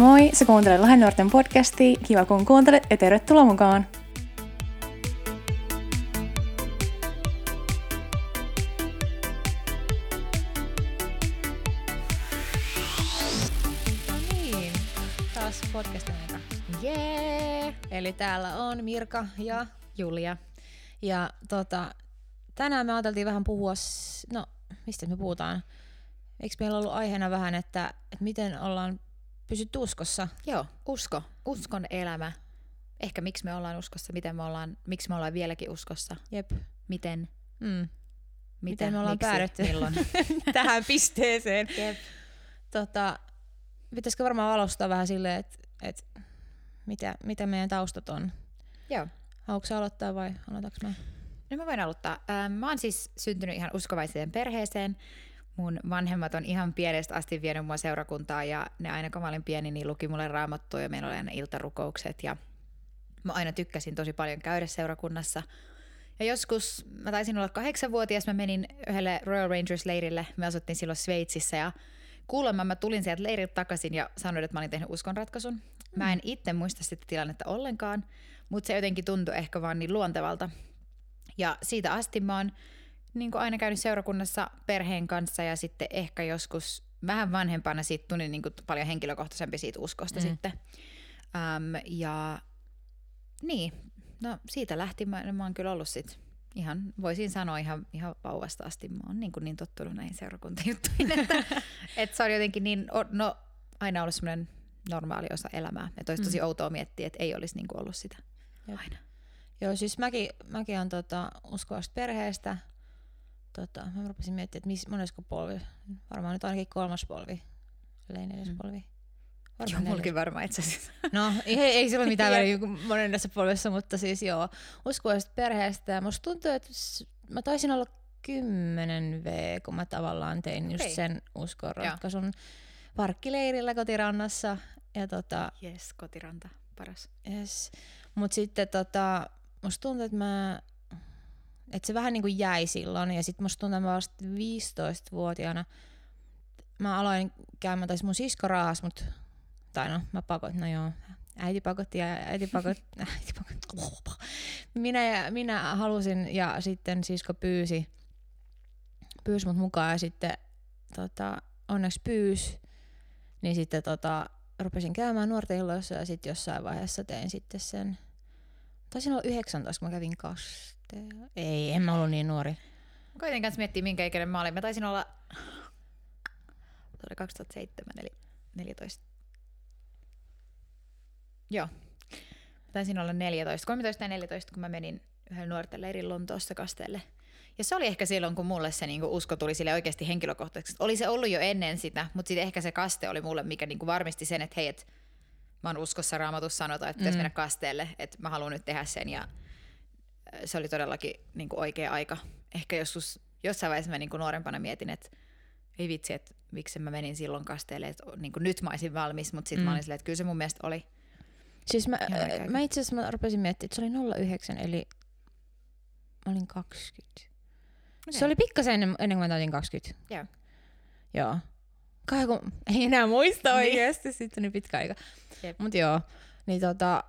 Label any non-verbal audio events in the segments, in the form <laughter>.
Moi, sä kuuntelet Lahden nuorten podcastia. Kiva kun kuuntelet ja tervetuloa mukaan. niin, taas podcastin aika. Jee! Eli täällä on Mirka ja Julia. Ja tota, tänään me ajateltiin vähän puhua, no mistä me puhutaan? Eikö meillä ollut aiheena vähän, että, että miten ollaan pysytty uskossa? Joo, usko. Uskon elämä. Ehkä miksi me ollaan uskossa, miten me ollaan, miksi me ollaan vieläkin uskossa, Jep. miten, Mm. mitä, Miten me ollaan miksi, päädytty milloin. <laughs> tähän pisteeseen. Jep. Tota, pitäisikö varmaan valostaa vähän silleen, että, että mitä, mitä meidän taustat on? Joo. Haluatko aloittaa vai aloitaks mä? No mä voin aloittaa. Mä oon siis syntynyt ihan uskovaiseen perheeseen. Mun vanhemmat on ihan pienestä asti vienyt mua seurakuntaa ja ne aina kun mä olin pieni, niin luki mulle raamattua ja meillä oli aina iltarukoukset ja mä aina tykkäsin tosi paljon käydä seurakunnassa. Ja joskus, mä taisin olla kahdeksanvuotias, mä menin yhdelle Royal Rangers-leirille, me asuttiin silloin Sveitsissä ja kuulemma mä tulin sieltä leiriltä takaisin ja sanoin, että mä olin tehnyt uskonratkaisun. Mä en itse muista sitä tilannetta ollenkaan, mutta se jotenkin tuntui ehkä vaan niin luontevalta. Ja siitä asti mä oon niin aina käynyt seurakunnassa perheen kanssa ja sitten ehkä joskus vähän vanhempana siitä tuli niin paljon henkilökohtaisempi siitä uskosta mm. sitten. Um, ja niin, no siitä lähti mä, mä oon kyllä ollut sit ihan, voisin sanoa ihan, ihan vauvasta asti. Mä oon niin, kuin niin tottunut näihin seurakuntajuttuihin, että, <laughs> että se on jotenkin niin, no aina ollut semmoinen normaali osa elämää. Että olisi tosi mm. outoa miettiä, että ei olisi niin kuin ollut sitä Jep. aina. Joo, siis mäkin, mäkin on tota, uskovasta perheestä. Tota, mä rupesin miettimään, että mis, monesko polvi. Varmaan nyt ainakin kolmas polvi. Ellei neljäs Mm. polvi. Joo, Varmaan neljäs. mulkin varmaan itse asiassa. No, ei, ei sillä ole mitään <laughs> väliä kuin monennessa polvessa, mutta siis joo, uskoisesta perheestä. Ja musta tuntuu, että mä taisin olla 10 V, kun mä tavallaan tein just Okei. sen uskonratkaisun parkkileirillä kotirannassa. Ja tota, Jes, kotiranta, paras. Yes. Mut sitten tota, musta tuntuu, että mä, että se vähän niinku jäi silloin. Ja sitten musta tuntuu, että mä vasta 15-vuotiaana mä aloin käymään, tai mun sisko raahas mut, tai no mä pakot, no joo, äiti pakotti ja äiti pakotti, <laughs> äiti pakotti. Minä, ja, minä halusin ja sitten sisko pyysi, pyysi mut mukaan ja sitten tota, onneksi pyysi, niin sitten tota, rupesin käymään nuorten illoissa ja sitten jossain vaiheessa tein sitten sen. Taisin olla 19, kun mä kävin kasteella. Ei, en mä ollut niin nuori. Mä koitin kanssa miettiä, minkä ikäinen mä olin. Mä taisin olla se oli 2007, eli 14. Joo. Mä taisin olla 14, 13 tai 14, kun mä menin yhden nuorten leirin Lontoossa kasteelle. Ja se oli ehkä silloin, kun mulle se niinku usko tuli sille oikeasti henkilökohtaisesti. Oli se ollut jo ennen sitä, mutta sitten ehkä se kaste oli mulle, mikä niinku varmisti sen, että hei, et mä oon uskossa raamatussa sanotaan, että pitäisi Mm. mennä kasteelle, että mä haluan nyt tehdä sen. Ja se oli todellakin niinku oikea aika. Ehkä joskus, jossain vaiheessa mä niinku nuorempana mietin, että ei vitsi, että miksi mä menin silloin kasteelle, että niinku nyt mä olisin valmis, mutta sitten Mm. mä olin silleen, että kyllä se mun mielestä oli. Siis mä, mä itse asiassa mä rupesin miettimään, että se oli 09, eli mä olin 20. Okay. Se oli pikkasen ennen, ennen kuin mä täytin 20. Joo. Joo. Kai kun ei enää muista Niin. oikeasti, sitten niin pitkä aika. Jep. Mut joo, niin tota,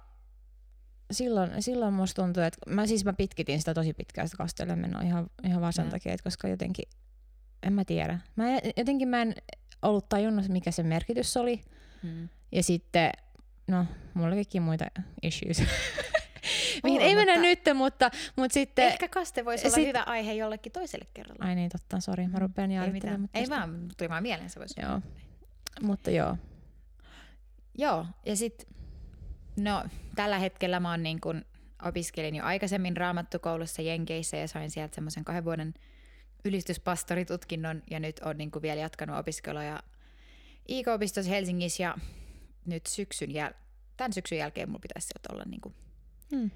silloin, silloin musta tuntui, että mä siis mä pitkitin sitä tosi pitkään sitä kastelle menoa ihan, ihan vaan sen Mm. takia, että koska jotenkin, en mä tiedä. Mä jotenkin mä en ollut tajunnut, mikä se merkitys oli. Mm. Ja sitten, no, mulla oli kaikki muita issues. <laughs> Mihin On, ei mennä nyt, mutta, mutta sitten... Ehkä kaste voisi olla sit- hyvä aihe jollekin toiselle kerralla. Ai niin, totta, sori, mä rupean ei jaarittelemaan. mitään. mutta Ei tästä- vaan, tuli vaan mieleen se voisi. Joo. Mutta joo. Joo, ja sitten, no tällä hetkellä mä oon niin kun, opiskelin jo aikaisemmin raamattukoulussa Jenkeissä ja sain sieltä semmoisen kahden vuoden ylistyspastoritutkinnon ja nyt on niin kun vielä jatkanut opiskeluja IK-opistossa Helsingissä ja nyt syksyn jäl- tämän syksyn jälkeen mulla pitäisi sieltä olla niin kun, Hmm.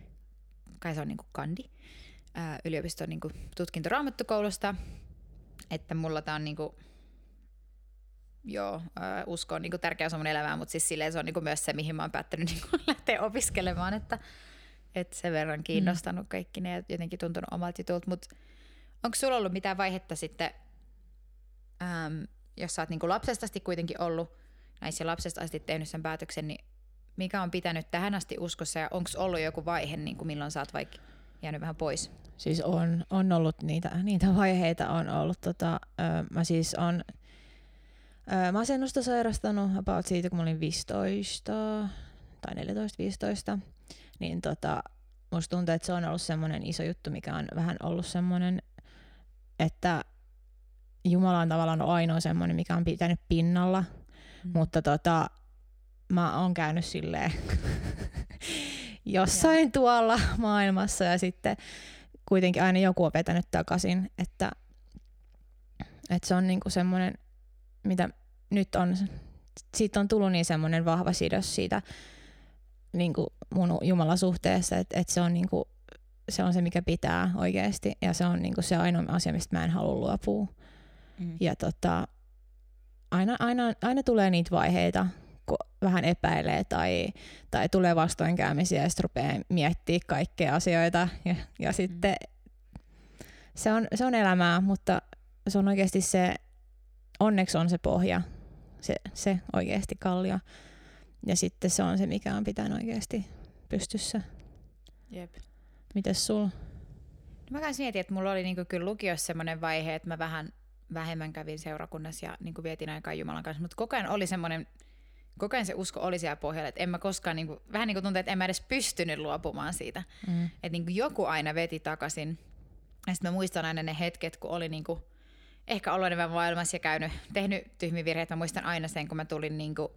kai se on niin kuin kandi, ää, yliopiston niin kuin tutkinto raamattukoulusta, että mulla tää on niin kuin, joo, ää, usko on niin kuin tärkeä osa mun elämää, mutta siis silleen se on niin kuin myös se, mihin mä oon päättänyt <laughs> niin kuin lähteä opiskelemaan, että, että sen verran kiinnostanut kaikki ne ja jotenkin tuntunut omalta jutulta, mutta onko sulla ollut mitään vaihetta sitten, äm, jos sä oot niin kuin lapsesta asti kuitenkin ollut näissä lapsesta asti tehnyt sen päätöksen, niin mikä on pitänyt tähän asti uskossa ja onko ollut joku vaihe, niin kuin milloin sä oot vaikka jäänyt vähän pois? Siis on, on ollut niitä, niitä vaiheita, on ollut. Tota, ö, mä siis on masennusta sairastanut about siitä, kun mä olin 15 tai 14-15. Niin tota, musta tuntuu, että se on ollut semmoinen iso juttu, mikä on vähän ollut semmoinen, että Jumala on tavallaan ainoa semmoinen, mikä on pitänyt pinnalla. Mm. Mutta tota, mä oon käynyt silleen <laughs> jossain tuolla maailmassa ja sitten kuitenkin aina joku on vetänyt takaisin, että, että se on niinku semmoinen, mitä nyt on, siitä on tullut niin semmoinen vahva sidos siitä niinku mun Jumalasuhteessa, että, että se on niinku, se on se, mikä pitää oikeasti ja se on niinku se ainoa asia, mistä mä en halua luopua. Mm. Ja tota, aina, aina, aina tulee niitä vaiheita, kun vähän epäilee tai, tai tulee vastoinkäymisiä ja sitten rupeaa miettimään kaikkea asioita ja, ja mm. sitten se on, se on elämää, mutta se on oikeasti se, onneksi on se pohja, se, se oikeasti kallio. Ja sitten se on se, mikä on pitänyt oikeasti pystyssä. Jep. Mites sulla? No mä kanssa mietin, että mulla oli niinku kyllä lukiossa semmoinen vaihe, että mä vähän vähemmän kävin seurakunnassa ja niinku vietin aikaa Jumalan kanssa, mutta koko ajan oli semmoinen koko ajan se usko oli siellä pohjalla, että en mä koskaan, niin kuin, vähän niin kuin tuntuu, että en mä edes pystynyt luopumaan siitä. Mm. Että niin kuin joku aina veti takaisin. Ja sitten mä muistan aina ne hetket, kun oli niin kuin, ehkä ollut enemmän maailmassa ja käynyt, tehnyt tyhmiä virheitä. Mä muistan aina sen, kun mä tulin niin kuin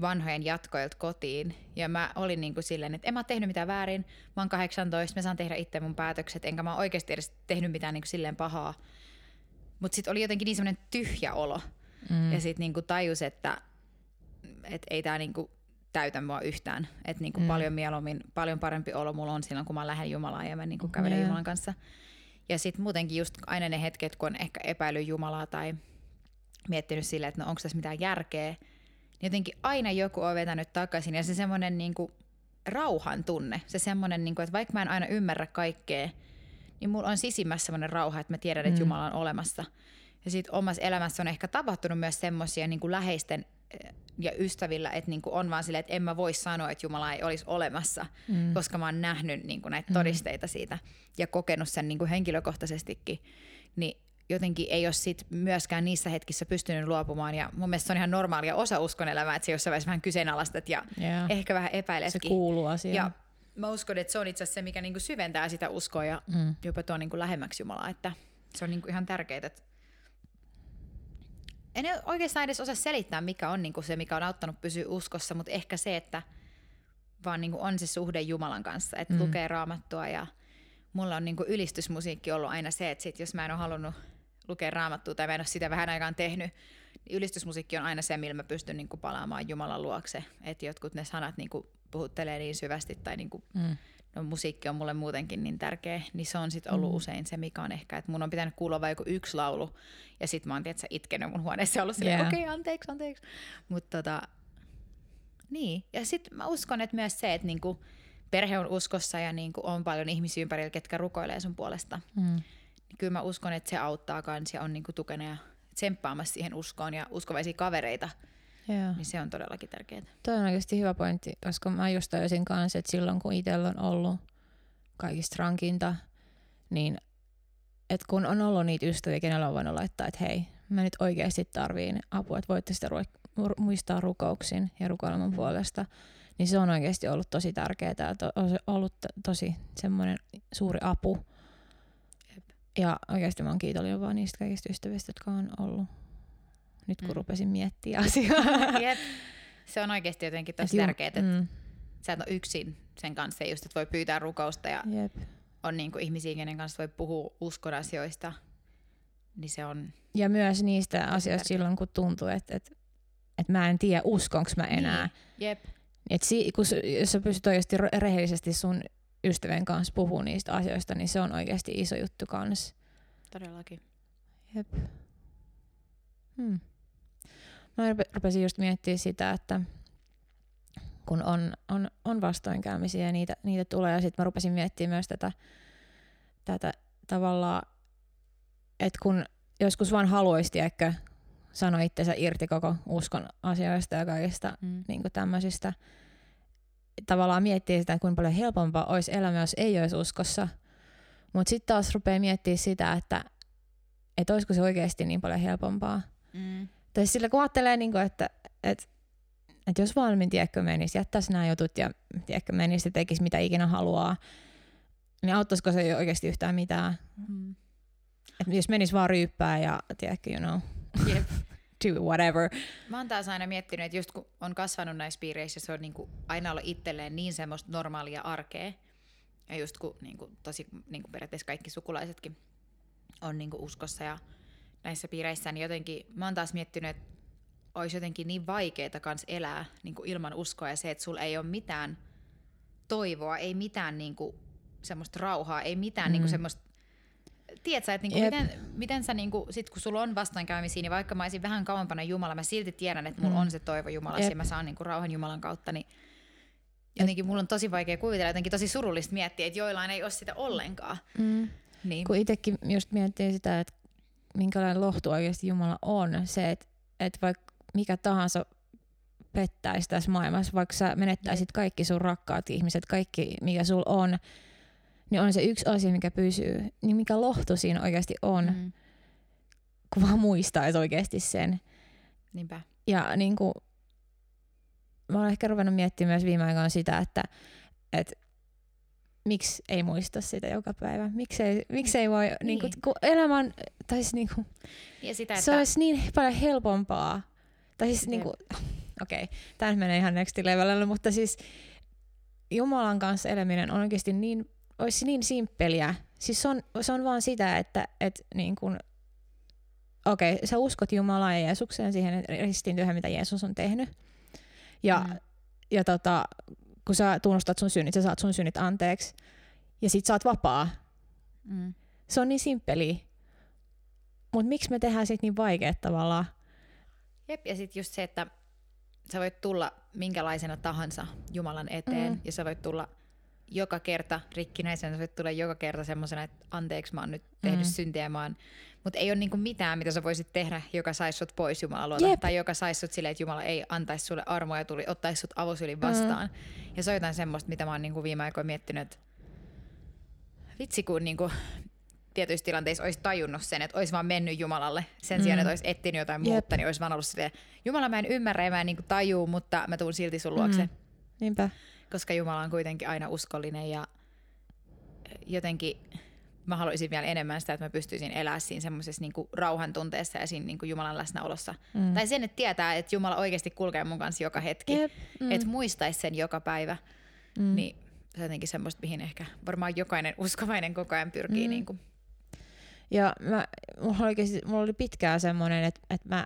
vanhojen jatkoilta kotiin. Ja mä olin niin kuin silleen, että en mä tehnyt mitään väärin. Mä oon 18, mä saan tehdä itse mun päätökset. Enkä mä oikeasti edes tehnyt mitään niin kuin silleen pahaa. Mutta sitten oli jotenkin niin semmoinen tyhjä olo. Mm. Ja sitten niin tajus, että että ei tämä niinku täytä mua yhtään. Että niinku mm. paljon mieluummin, paljon parempi olo mulla on silloin, kun mä lähden Jumalaan ja mä niinku kävelen yeah. Jumalan kanssa. Ja sitten muutenkin just aina ne hetket, kun on ehkä epäily Jumalaa tai miettinyt silleen, että no onko tässä mitään järkeä, niin jotenkin aina joku on vetänyt takaisin. Ja se semmoinen niinku rauhan tunne, se semmoinen, niinku, että vaikka mä en aina ymmärrä kaikkea, niin mulla on sisimmässä semmoinen rauha, että mä tiedän, että mm. Jumala on olemassa. Ja sitten omassa elämässä on ehkä tapahtunut myös semmoisia niin läheisten ja ystävillä, että niinku on vaan silleen, että en mä voi sanoa, että Jumala ei olisi olemassa, mm. koska mä oon nähnyt niinku näitä mm. todisteita siitä ja kokenut sen niinku henkilökohtaisestikin, niin jotenkin ei ole sit myöskään niissä hetkissä pystynyt luopumaan. Ja mun mielestä se on ihan normaalia osa uskon elämää, että se jossain vaiheessa vähän kyseenalaistat ja yeah. ehkä vähän epäiletkin. Se kuuluu asiaan. Ja mä uskon, että se on itse asiassa se, mikä niinku syventää sitä uskoa ja mm. jopa tuo niinku lähemmäksi Jumalaa. Että se on niinku ihan tärkeää, että en oikeastaan edes osaa selittää, mikä on niinku se, mikä on auttanut pysyä uskossa, mutta ehkä se, että vaan niinku on se suhde Jumalan kanssa, että mm. lukee raamattua ja mulla on niinku ylistysmusiikki ollut aina se, että sit jos mä en ole halunnut lukea raamattua tai mä en ole sitä vähän aikaan tehnyt, niin ylistysmusiikki on aina se, millä mä pystyn niinku palaamaan Jumalan luokse. Että jotkut ne sanat niinku puhuttelee niin syvästi tai niinku mm no musiikki on mulle muutenkin niin tärkeä, niin se on sitten ollut mm. usein se, mikä on ehkä, että mun on pitänyt kuulla vain joku yksi laulu, ja sitten mä oon tietysti itkenyt mun huoneessa ollut silleen, yeah. okei, okay, anteeksi, anteeksi. Mutta tota, niin. Ja sitten mä uskon, että myös se, että niinku perhe on uskossa ja niinku on paljon ihmisiä ympärillä, ketkä rukoilee sun puolesta. Mm. Niin kyllä mä uskon, että se auttaa kans ja on niinku tukena ja tsemppaamassa siihen uskoon ja uskovaisia kavereita – Joo. Niin se on todellakin tärkeää. Tuo on oikeasti hyvä pointti, koska mä just tajusin kanssa, että silloin kun itsellä on ollut kaikista rankinta, niin että kun on ollut niitä ystäviä, kenellä on voinut laittaa, että hei, mä nyt oikeasti tarviin apua, että voitte sitä ru- muistaa rukouksin ja rukoileman mm. puolesta, niin se on oikeasti ollut tosi tärkeää ja to- ollut tosi semmoinen suuri apu. Jep. Ja oikeasti mä oon kiitollinen vaan niistä kaikista ystävistä, jotka on ollut nyt kun mm. rupesin miettimään asiaa. <laughs> Jep. Se on oikeasti jotenkin tosi tärkeää, että mm. sä et ole yksin sen kanssa, just, että voi pyytää rukousta ja Jep. on niin kuin ihmisiä, kenen kanssa voi puhua uskon asioista, niin se on... Ja myös niistä asioista tärkeä. silloin, kun tuntuu, että, että, että mä en tiedä, uskonko mä enää. Niin. Jep. Et si, kun, jos sä pystyt oikeasti rehellisesti sun ystävien kanssa puhumaan niistä asioista, niin se on oikeasti iso juttu kanssa. Todellakin. Jep. Hmm. Mä rupesin just miettimään sitä, että kun on, on, on vastoinkäymisiä ja niitä, niitä tulee, ja sitten mä rupesin miettimään myös tätä, tätä tavallaan, että kun joskus vaan haluaisi, tiedäkö, sanoi itsensä irti koko uskon asioista ja kaikista Mm. niin tämmöisistä. Tavallaan miettii sitä, että kuinka paljon helpompaa olisi elämä, jos ei olisi uskossa. Mutta sitten taas rupeaa miettimään sitä, että, että olisiko se oikeasti niin paljon helpompaa. Mm. Tai siis sillä kun ajattelee, niin kuin, että, että, että jos valmiin tiedätkö menisi, jättäisi nämä jutut ja tiedätkö menisi ja tekisi mitä ikinä haluaa, niin auttaisiko se oikeasti yhtään mitään? Mm. Että jos menisi vaan ryyppää ja tiedätkö, you know, Jep. <laughs> do whatever. Mä oon taas aina miettinyt, että just kun on kasvanut näissä piireissä, se on niinku aina ollut itselleen niin semmoista normaalia arkea. Ja just kun niinku, tosi niinku periaatteessa kaikki sukulaisetkin on niinku uskossa ja näissä piireissä, niin jotenkin mä oon taas miettinyt, että olisi jotenkin niin vaikeaa kans elää niinku ilman uskoa ja se, että sulla ei ole mitään toivoa, ei mitään niinku semmoista rauhaa, ei mitään mm. niinku semmoista tiedätkö, että niinku miten, miten sä, niinku, sit kun sulla on vastoinkäymisiä, niin vaikka mä olisin vähän kauempana Jumala, mä silti tiedän, että mulla Mm. on se toivo Jumalassa Jep. ja mä saan niinku rauhan Jumalan kautta, niin jotenkin mulla on tosi vaikea kuvitella, jotenkin tosi surullista miettiä, että joillain ei ole sitä ollenkaan. Mm. Niin. Kun itsekin just miettii sitä, että minkälainen lohtu oikeasti Jumala on, se, että, että vaikka mikä tahansa pettäisi tässä maailmassa, vaikka sä menettäisit kaikki sun rakkaat ihmiset, kaikki mikä sul on, niin on se yksi asia, mikä pysyy. Niin mikä lohtu siinä oikeasti on. Mm. kun vaan muistaisi oikeasti sen. Niinpä. Ja niin kuin, mä olen ehkä ruvennut miettimään myös viime aikoina sitä, että, että miksi ei muista sitä joka päivä. Miksei, miksei voi, niin. Niin kuin, kun elämän, tai siis niin kuin, Ja sitä, että se olisi niin paljon helpompaa. Tai siis niin kuin, <laughs> okei, okay, tämä menee ihan next levelille, mutta siis Jumalan kanssa eläminen on oikeasti niin, olisi niin simppeliä. Siis se on, se on vaan sitä, että et niin kuin, okei, okay, sä uskot Jumalaan ja Jeesukseen siihen ristintyöhön, mitä Jeesus on tehnyt. Ja, mm. ja tota, kun sä tunnustat sun synnit, sä saat sun synnit anteeksi. Ja sit sä oot vapaa. mm. Se on niin simppeli. Mutta miksi me tehdään siitä niin vaikea tavallaan? Jep, ja sitten just se, että sä voit tulla minkälaisena tahansa Jumalan eteen, Mm. mm. ja sä voit tulla joka kerta rikkinäisenä, voit tulla joka kerta semmoisena, että anteeksi mä oon nyt tehnyt Mm. mm. syntiä, mä oon... Mutta ei ole niinku mitään, mitä sä voisit tehdä, joka saisi sut pois Jumalan luota. Jep. Tai joka saisi sut silleen, että Jumala ei antaisi sulle armoa ja tuli, ottaisi sut avosylin vastaan. Mm. Ja se on jotain semmoista, mitä mä oon niinku viime aikoina miettinyt, että vitsi kun niinku tietyissä tilanteissa olisi tajunnut sen, että olisi vaan mennyt Jumalalle sen sijaan, Mm. että olisi etsinyt jotain Jep. muuta, niin olisi vaan ollut silleen, Jumala mä en ymmärrä ja mä en niinku tajuu, mutta mä tuun silti sun luokse, Mm. Niinpä. Koska Jumala on kuitenkin aina uskollinen ja jotenkin mä haluaisin vielä enemmän sitä, että mä pystyisin elämään siinä semmoisessa niinku rauhan tunteessa ja siinä niinku Jumalan läsnäolossa. Mm. Tai sen, että tietää, että Jumala oikeasti kulkee mun kanssa joka hetki. Jep. Mm. Että muistaisi sen joka päivä. Mm. Niin se on jotenkin semmoista, mihin ehkä varmaan jokainen uskovainen koko ajan pyrkii. Mm. Mm. Niinku. Ja mä, mulla, oikeasti, mulla oli pitkään semmoinen, että, että mä,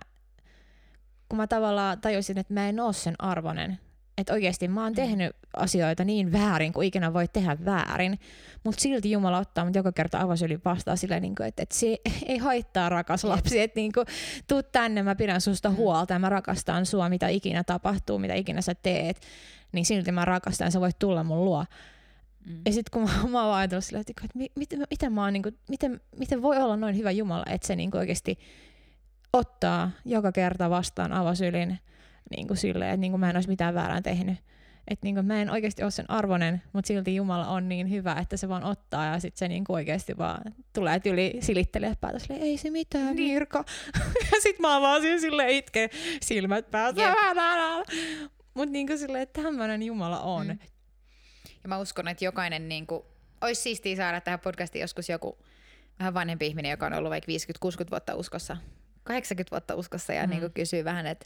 kun mä tavallaan tajusin, että mä en ole sen arvonen. Että oikeasti mä oon Mm. tehnyt asioita niin väärin kuin ikinä voi tehdä väärin, mutta silti Jumala ottaa mut joka kerta avasyli vastaan sillä, niin kuin, että, että se <laughs> ei haittaa rakas lapsi, että niin kuin, tuu tänne, mä pidän susta Mm. huolta ja mä rakastan sua, mitä ikinä tapahtuu, mitä ikinä sä teet, niin silti mä rakastan ja sä voit tulla mun luo. Mm. Ja sitten kun mä, <laughs> mä oon ajatellut sillä, että, että mi- miten, miten, mä oon, niin kuin, miten, miten voi olla noin hyvä Jumala, että se niin kuin oikeasti ottaa joka kerta vastaan avosylin niin kuin silleen, että niin kuin mä en olisi mitään väärää tehnyt. Että niin kuin mä en oikeasti ole sen arvonen, mutta silti Jumala on niin hyvä, että se vaan ottaa ja sitten se niin kuin oikeasti vaan tulee tyli silittelee päätä silleen, ei se mitään Niin. Mirka. <laughs> ja sitten mä oon vaan siinä silleen itke silmät päässä. Mutta niin kuin silleen, että tämmöinen Jumala on. Mm. Ja mä uskon, että jokainen, niin kuin, olisi siistiä saada tähän podcastiin joskus joku vähän vanhempi ihminen, joka on ollut vaikka 50-60 vuotta uskossa, 80 vuotta uskossa ja mm. niin kuin kysyy vähän, että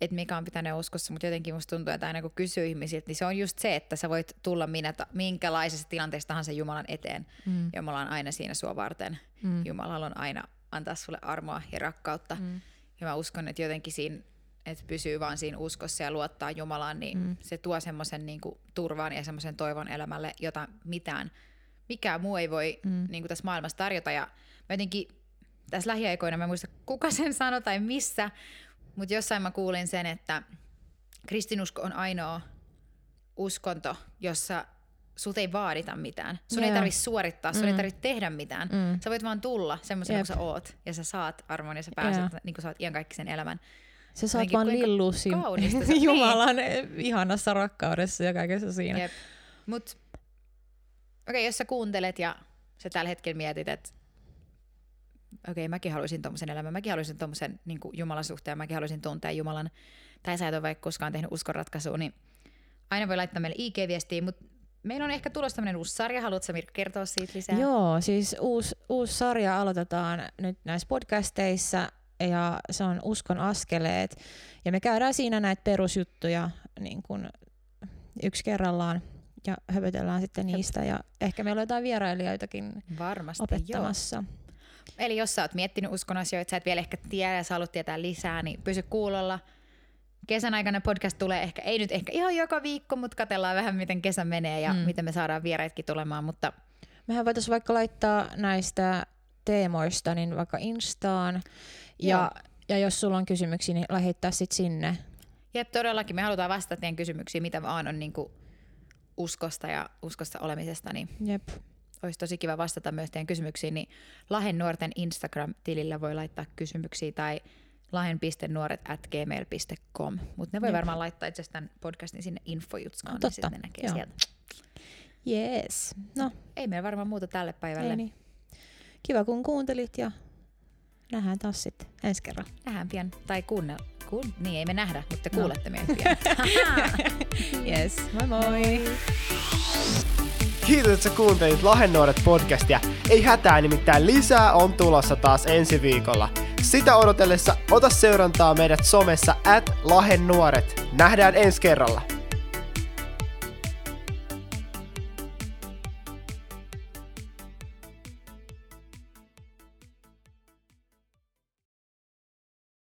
että mikä on pitänyt uskossa, mutta jotenkin musta tuntuu, että aina kun kysyy ihmisiltä, niin se on just se, että sä voit tulla minä, ta- minkälaisessa tilanteessa tahansa Jumalan eteen. Mm. Jumala on aina siinä sua varten. Mm. Jumalalla on aina antaa sulle armoa ja rakkautta. Mm. Ja mä uskon, että jotenkin siinä, että pysyy vaan siinä uskossa ja luottaa Jumalaan, niin Mm. se tuo semmoisen niin turvan ja semmoisen toivon elämälle, jota mitään, mikään muu ei voi mm. niin kuin tässä maailmassa tarjota. Ja mä jotenkin tässä lähiaikoina, mä en muista kuka sen sanoi tai missä, mutta jossain mä kuulin sen, että kristinusko on ainoa uskonto, jossa sut ei vaadita mitään. Sun Joo. ei tarvitse suorittaa, sun ei Mm. tarvitse tehdä mitään. Mm. Sä voit vaan tulla semmoisena kuin sä oot. Ja sä saat arvon ja sä pääset, Joo. niin kuin sä oot iankaikkisen elämän. Sä saat vaan lillua <laughs> niin. Jumalan ihanassa rakkaudessa ja kaikessa siinä. Jep. Mut okei, okay, jos sä kuuntelet ja sä tällä hetkellä mietit, että okei, okay, mäkin haluaisin tommosen elämän, mäkin haluaisin tommosen niin Jumalan suhteen, mäkin haluaisin tuntea Jumalan, tai sä et ole vaikka koskaan tehnyt uskonratkaisua, niin aina voi laittaa meille IG-viestiä, mutta meillä on ehkä tulossa tämmöinen uusi sarja, haluatko sä Mirkka kertoa siitä lisää? Joo, siis uusi, uusi sarja aloitetaan nyt näissä podcasteissa ja se on Uskon askeleet. Ja me käydään siinä näitä perusjuttuja niin kuin yksi kerrallaan ja höpötellään sitten niistä. Ja ehkä meillä on jotain vierailijoitakin Varmasti, joo. Eli jos sä oot miettinyt uskon asioita, sä et vielä ehkä tiedä ja sä haluat tietää lisää, niin pysy kuulolla. Kesän aikana podcast tulee ehkä, ei nyt ehkä ihan joka viikko, mutta katellaan vähän miten kesä menee ja Mm. miten me saadaan vieraitkin tulemaan, mutta Mehän voitaisiin vaikka laittaa näistä teemoista niin vaikka Instaan. Ja, ja jos sulla on kysymyksiä, niin lähettää sitten sinne. jep, todellakin me halutaan vastata teidän kysymyksiin, mitä vaan on niin kuin uskosta ja uskosta olemisesta, niin Jep. Olisi tosi kiva vastata myös teidän kysymyksiin, niin Lahen nuorten Instagram-tilillä voi laittaa kysymyksiä tai lahen.nuoret at gmail.com, mutta ne voi Jep. varmaan laittaa itse asiassa tämän podcastin sinne infojutskaan, No, niin sitten ne näkee Joo. sieltä. Yes. No, Ei meillä varmaan muuta tälle päivälle. ei niin. Kiva kun kuuntelit ja nähdään taas sitten ensi kerran. Nähdään pian. Tai kuunnel. Kuun... Niin, ei me nähdä, mutta No. kuulette pian. <laughs> <laughs> Yes, moi moi! Kiitos, että sä kuuntelit Lahennuoret podcastia. Ei hätää, nimittäin lisää on tulossa taas ensi viikolla. Sitä odotellessa ota seurantaa meidät somessa at Lahennuoret. Nähdään ensi kerralla.